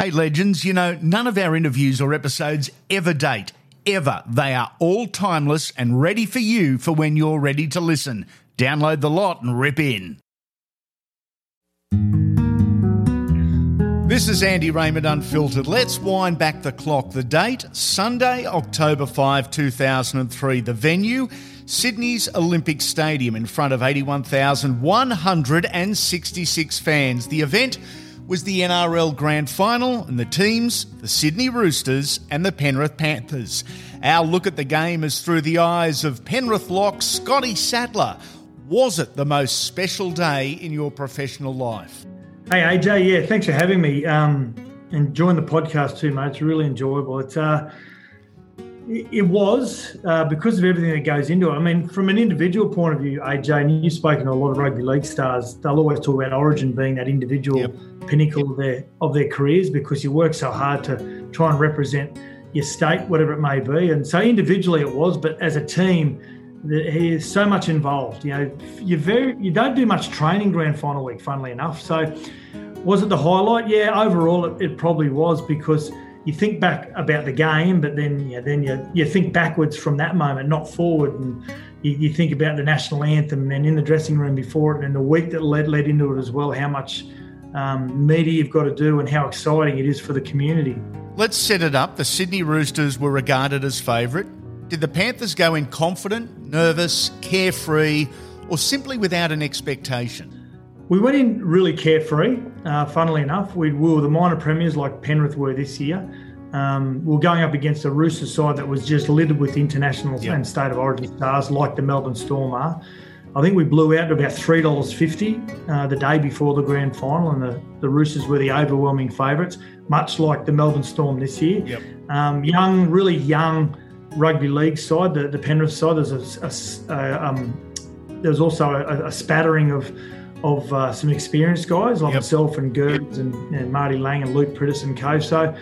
Hey, legends, you know, none of our interviews or episodes ever date. Ever. They are all timeless and ready for you for when you're ready to listen. Download the lot and rip in. This is Andy Raymond Unfiltered. Let's wind back the clock. The date, Sunday, October 5, 2003. The venue, Sydney's Olympic Stadium in front of 81,166 fans. The event, was the NRL Grand Final and the teams, the Sydney Roosters and the Penrith Panthers. Our look at the game is through the eyes of Penrith lock Scotty Sattler. Was it the most special day in your professional life? Hey AJ, yeah, thanks for having me. Um, enjoying the podcast too, mate. It's really enjoyable. It's uh, it was uh, because of everything that goes into it. I mean, from an individual point of view, AJ, and you've spoken to a lot of rugby league stars. They'll always talk about Origin being that individual yep. pinnacle of their of their careers because you work so hard to try and represent your state, whatever it may be. And so individually it was, but as a team, he is so much involved. You know, you very you don't do much training grand final week. Funnily enough, so was it the highlight? Yeah, overall it, it probably was because you think back about the game, but then yeah, then you, you think backwards from that moment, not forward. And you, you, think about the national anthem and in the dressing room before it and the week that led led into it as well, how much um, media you've got to do and how exciting it is for the community. Let's set it up. The Sydney Roosters were regarded as favourite. Did the Panthers go in confident, nervous, carefree, or simply without an expectation? We went in really carefree, uh, funnily enough. We, we, were the minor premiers like Penrith were this year. Um, We're going up against a Rooster side that was just littered with international yep. and state of origin stars like the Melbourne Storm are. I think we blew out to about $3.50 uh, the day before the grand final, and the, the Roosters were the overwhelming favourites, much like the Melbourne Storm this year. Yep. Um, young, really young rugby league side, the, the Penrith side, there's, a, a, a um, there's also a, a spattering of of uh, some experienced guys like yep. myself and Gerds and, and, Marty Lang and Luke Priddis and Co. So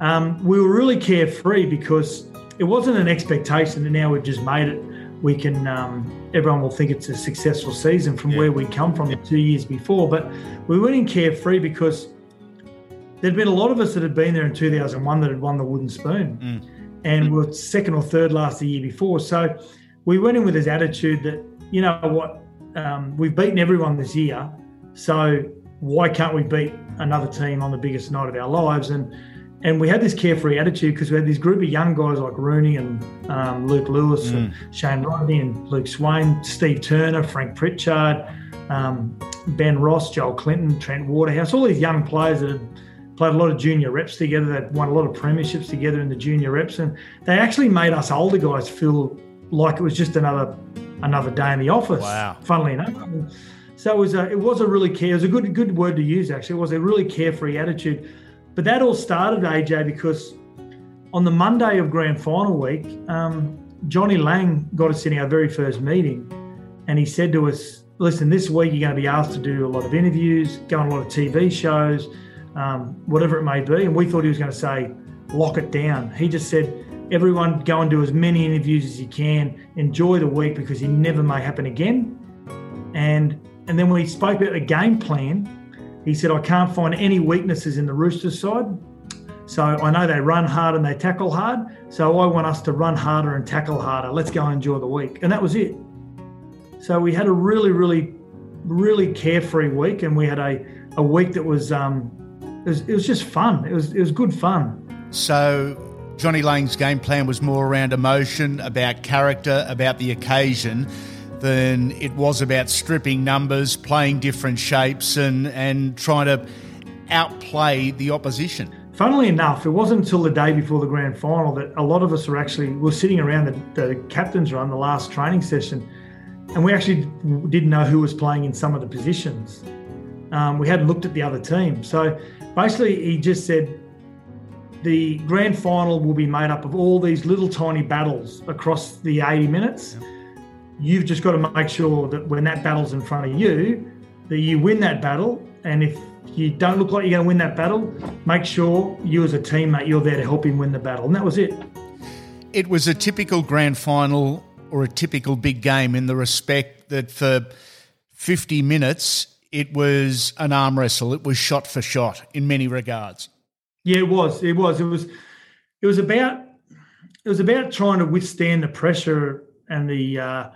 um, we were really carefree because it wasn't an expectation and now we've just made it. We can, um, everyone will think it's a successful season from where we come from two years before. But we went in carefree because there'd been a lot of us that had been there in 2001 that had won the wooden spoon mm. and were second or third last the year before. So we went in with this attitude that, you know what, um, we've beaten everyone this year, so why can't we beat another team on the biggest night of our lives? And and we had this carefree attitude because we had this group of young guys like Rooney and um, Luke Lewis mm. and Shane Rodney and Luke Swain, Steve Turner, Frank Pritchard, um, Ben Ross, Joel Clinton, Trent Waterhouse, all these young players that had played a lot of junior reps together. They'd won a lot of premierships together in the junior reps, and they actually made us older guys feel like it was just another another day in the office. Wow. Funnily enough. So it was a, it was a really care. It was a good good word to use actually. It was a really carefree attitude. But that all started AJ because on the Monday of Grand Final week, um, Johnny Lang got us in our very first meeting, and he said to us, "Listen, this week you're going to be asked to do a lot of interviews, go on a lot of TV shows, um, whatever it may be." And we thought he was going to say, "Lock it down." He just said everyone go and do as many interviews as you can. Enjoy the week because it never may happen again. And and then when he spoke about the game plan, he said, I can't find any weaknesses in the Roosters side. So I know they run hard and they tackle hard. So I want us to run harder and tackle harder. Let's go and enjoy the week. And that was it. So we had a really, really, really carefree week, and we had a, a week that was um, it was, it was just fun. It was it was good fun. So Johnny Lang's game plan was more around emotion, about character, about the occasion than it was about stripping numbers, playing different shapes, and, and trying to outplay the opposition. Funnily enough, it wasn't until the day before the grand final that a lot of us were actually were sitting around the, the captain's run, the last training session, and we actually didn't know who was playing in some of the positions. Um, we hadn't looked at the other team, so basically he just said, the grand final will be made up of all these little tiny battles across the 80 minutes. Yep. You've just got to make sure that when that battle's in front of you, that you win that battle. And if you don't look like you're going to win that battle, make sure you as a teammate, you're there to help him win the battle. And that was it. It was a typical grand final or a typical big game in the respect that for 50 minutes, it was an arm wrestle. It was shot for shot in many regards. Yeah, it was. It was. It was. It was about. It was about trying to withstand the pressure and the uh,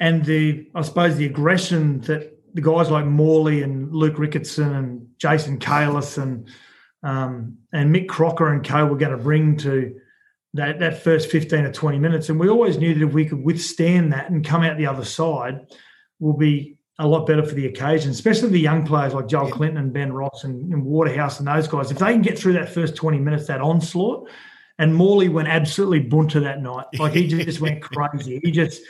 and the I suppose the aggression that the guys like Morley and Luke Ricketson and Jason Cayless and um, and Mick Crocker and co were going to bring to that that first 15 or 20 minutes. And we always knew that if we could withstand that and come out the other side, we'll be a lot better for the occasion, especially the young players like Joel. Clinton and Ben Ross and, and, Waterhouse and those guys. If they can get through that first 20 minutes, that onslaught, and Morley went absolutely bunter that night. Like he just went crazy. He just,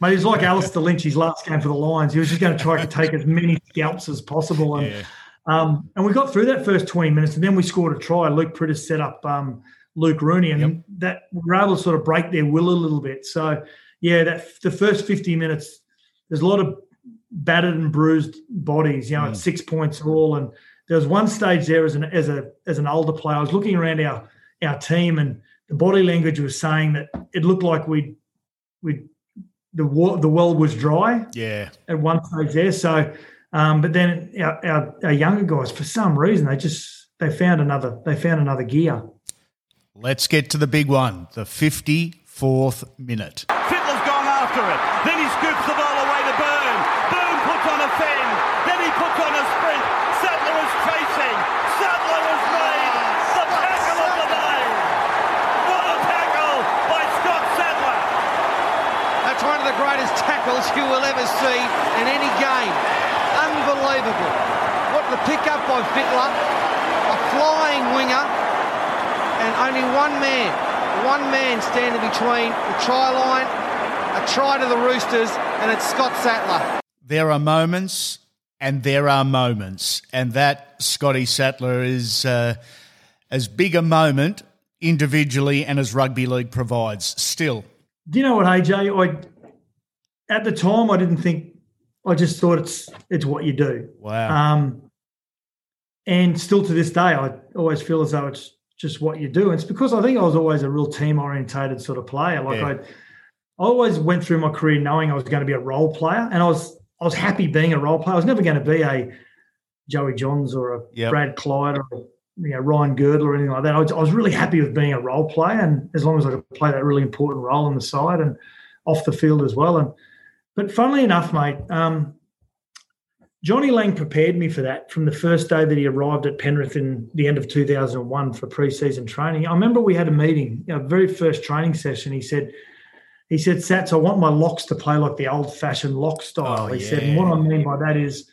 mate, he's like Alastair Lynch, his last game for the Lions. He was just going to try to take as many scalps as possible. And, yeah. um, and we got through that first 20 minutes, and then we scored a try. Luke Priddis set up um, Luke Rooney, and yep. that we were able to sort of break their will a little bit. So, yeah, that the first 50 minutes, there's a lot of battered and bruised bodies, you know, mm. at six points all. And there was one stage there as an as a as an older player. I was looking around our our team, and the body language was saying that it looked like we we the the well was dry. Yeah. At one stage there, so. Um, but then our, our, our younger guys, for some reason, they just they found another they found another gear. Let's get to the big one, the 54th minute. Fittler's gone after it. Then he scoops the ball Byrne. Byrne puts on a fend. Then he puts on a sprint. Sattler is chasing. Sattler has made the tackle of the day. What a tackle by Scott Sattler. That's one of the greatest tackles you will ever see in any game. Unbelievable. What the pick up by Fittler. A flying winger and only one man, one man standing between the try line, a try to the Roosters, and it's Scott Sattler. There are moments and there are moments, and that Scotty Sattler is uh, as big a moment individually and as rugby league provides. Still, do you know what, AJ? I at the time I didn't think. I just thought it's it's what you do. Wow. Um, and still to this day, I always feel as though it's just what you do. And it's because I think I was always a real team orientated sort of player. Like yeah. I, I always went through my career knowing I was going to be a role player, and I was I was happy being a role player. I was never going to be a Joey Johns or a yep. Brad Clyde or you know Ryan Girdler or anything like that. I was, I was, really happy with being a role player, and as long as I could play that really important role on the side and off the field as well. And but funnily enough, mate, um, Johnny Lang prepared me for that from the first day that he arrived at Penrith in the end of 2001 for pre-season training. I remember we had a meeting, our very first training session. He said, he said, Sats, I want my locks to play like the old-fashioned lock style. Oh, he yeah. said, and what I mean by that is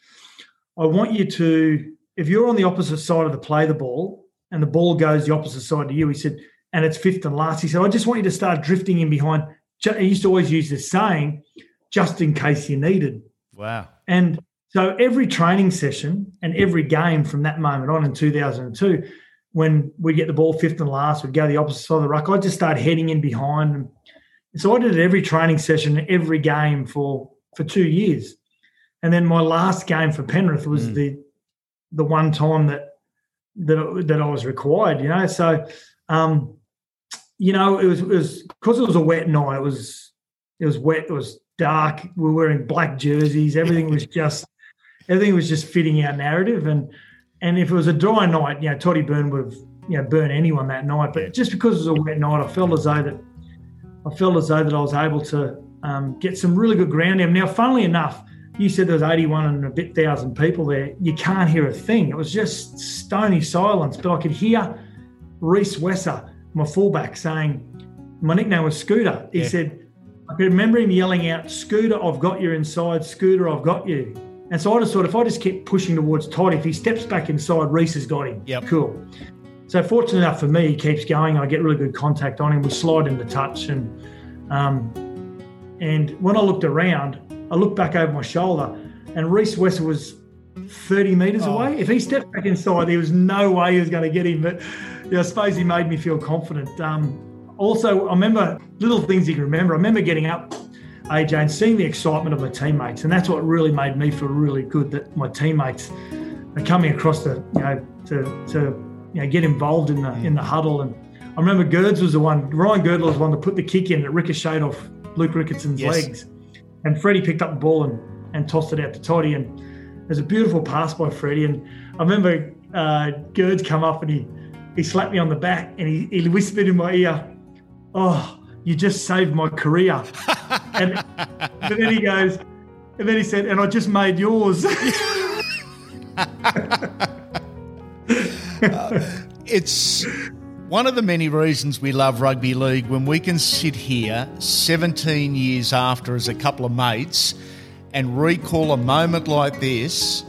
I want you to, if you're on the opposite side of the play the ball and the ball goes the opposite side to you, he said, and it's fifth and last, he said, I just want you to start drifting in behind. He used to always use this saying, just in case you needed. Wow. And so every training session and every game from that moment on in 2002, when we get the ball fifth and last, we'd go the opposite side of the ruck. I'd just start heading in behind. And so I did it every training session, every game for for two years. And then my last game for Penrith was mm. the the one time that that that I was required. You know, so um, you know it was it was because it was a wet night. It was it was wet. It was dark. We were wearing black jerseys. Everything was just everything was just fitting our narrative. And and if it was a dry night, you know, Toddy Byrne would have you know burned anyone that night. But just because it was a wet night, I felt as though that I felt as though that I was able to um, get some really good ground game. Now, funnily enough, you said there was 81 and a bit thousand people there. You can't hear a thing. It was just stony silence. But I could hear Rhys Wesser, my fullback, saying, my nickname was Scooter. He yeah. said, I could remember him yelling out, Scooter, I've got you inside. Scooter, I've got you. And so I just thought if I just keep pushing towards Todd, if he steps back inside, Rhys has got him. Yep. Cool. So fortunate enough for me, he keeps going. I get really good contact on him. We slide into touch, and um, and when I looked around, I looked back over my shoulder, and Rhys Wesser was 30 metres oh. away. If he stepped back inside, there was no way he was going to get him. But yeah, I suppose he made me feel confident. Um, also, I remember little things you can remember. I remember getting up AJ, and seeing the excitement of my teammates. And that's what really made me feel really good that my teammates are coming across to, you know, to, to you know, get involved in the in the huddle. And I remember Gerds was the one, Ryan Girdler was the one to put the kick in that ricocheted off Luke Ricketson's yes. legs. And Freddie picked up the ball and, and tossed it out to Toddy. And there's a beautiful pass by Freddie. And I remember uh, Gerds come up and he he slapped me on the back and he, he whispered in my ear, "Oh, you just saved my career." and, and then he goes, and then he said, "And I just made yours." it's one of the many reasons we love rugby league when we can sit here 17 years after as a couple of mates and recall a moment like this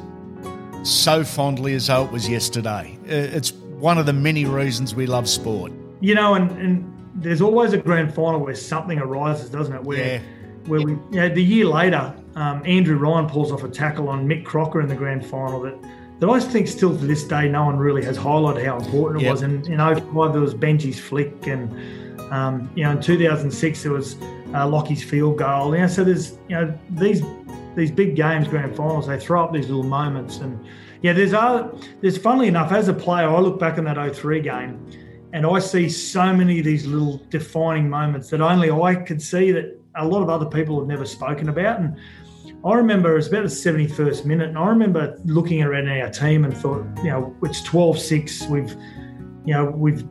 so fondly as though it was yesterday. Uh, it's one of the many reasons we love sport. You know, and, and there's always a grand final where something arises, doesn't it? Where, Yeah. where we, you know, the year later, um, Andrew Ryan pulls off a tackle on Mick Crocker in the grand final that, that I think still to this day no one really has highlighted how important it Yep. was. And in 05 there was Benji's flick, and um, you know in 2006 there was uh, Lockie's field goal. You know, so there's you know these these big games, grand finals, they throw up these little moments. And yeah, there's other, there's funnily enough, as a player, I look back on that 03 game and I see so many of these little defining moments that only I could see that a lot of other people have never spoken about. And I remember it was about the 71st minute, and I remember looking around our team and thought, you know, it's 12 6. We've, you know, we've,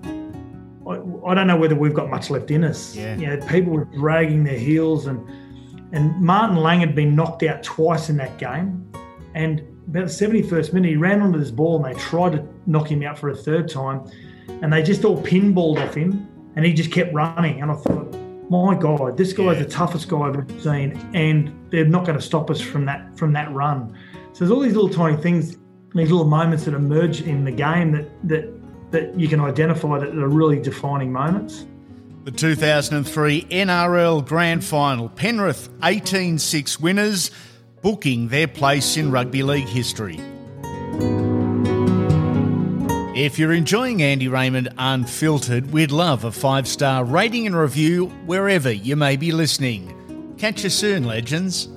I, I don't know whether we've got much left in us. Yeah. You know, people were dragging their heels, and and Martin Lang had been knocked out twice in that game. And about the 71st minute, he ran onto this ball and they tried to knock him out for a third time. And they just all pinballed off him and he just kept running. And I thought, my God, this guy's Yeah. the toughest guy I've ever seen. And they're not going to stop us from that from that run. So there's all these little tiny things, these little moments that emerge in the game that that that you can identify that are really defining moments. The 2003 NRL Grand Final, Penrith 18 6 winners, booking their place in rugby league history. If you're enjoying Andy Raymond Unfiltered, we'd love a five star rating and review wherever you may be listening. Catch you soon, legends.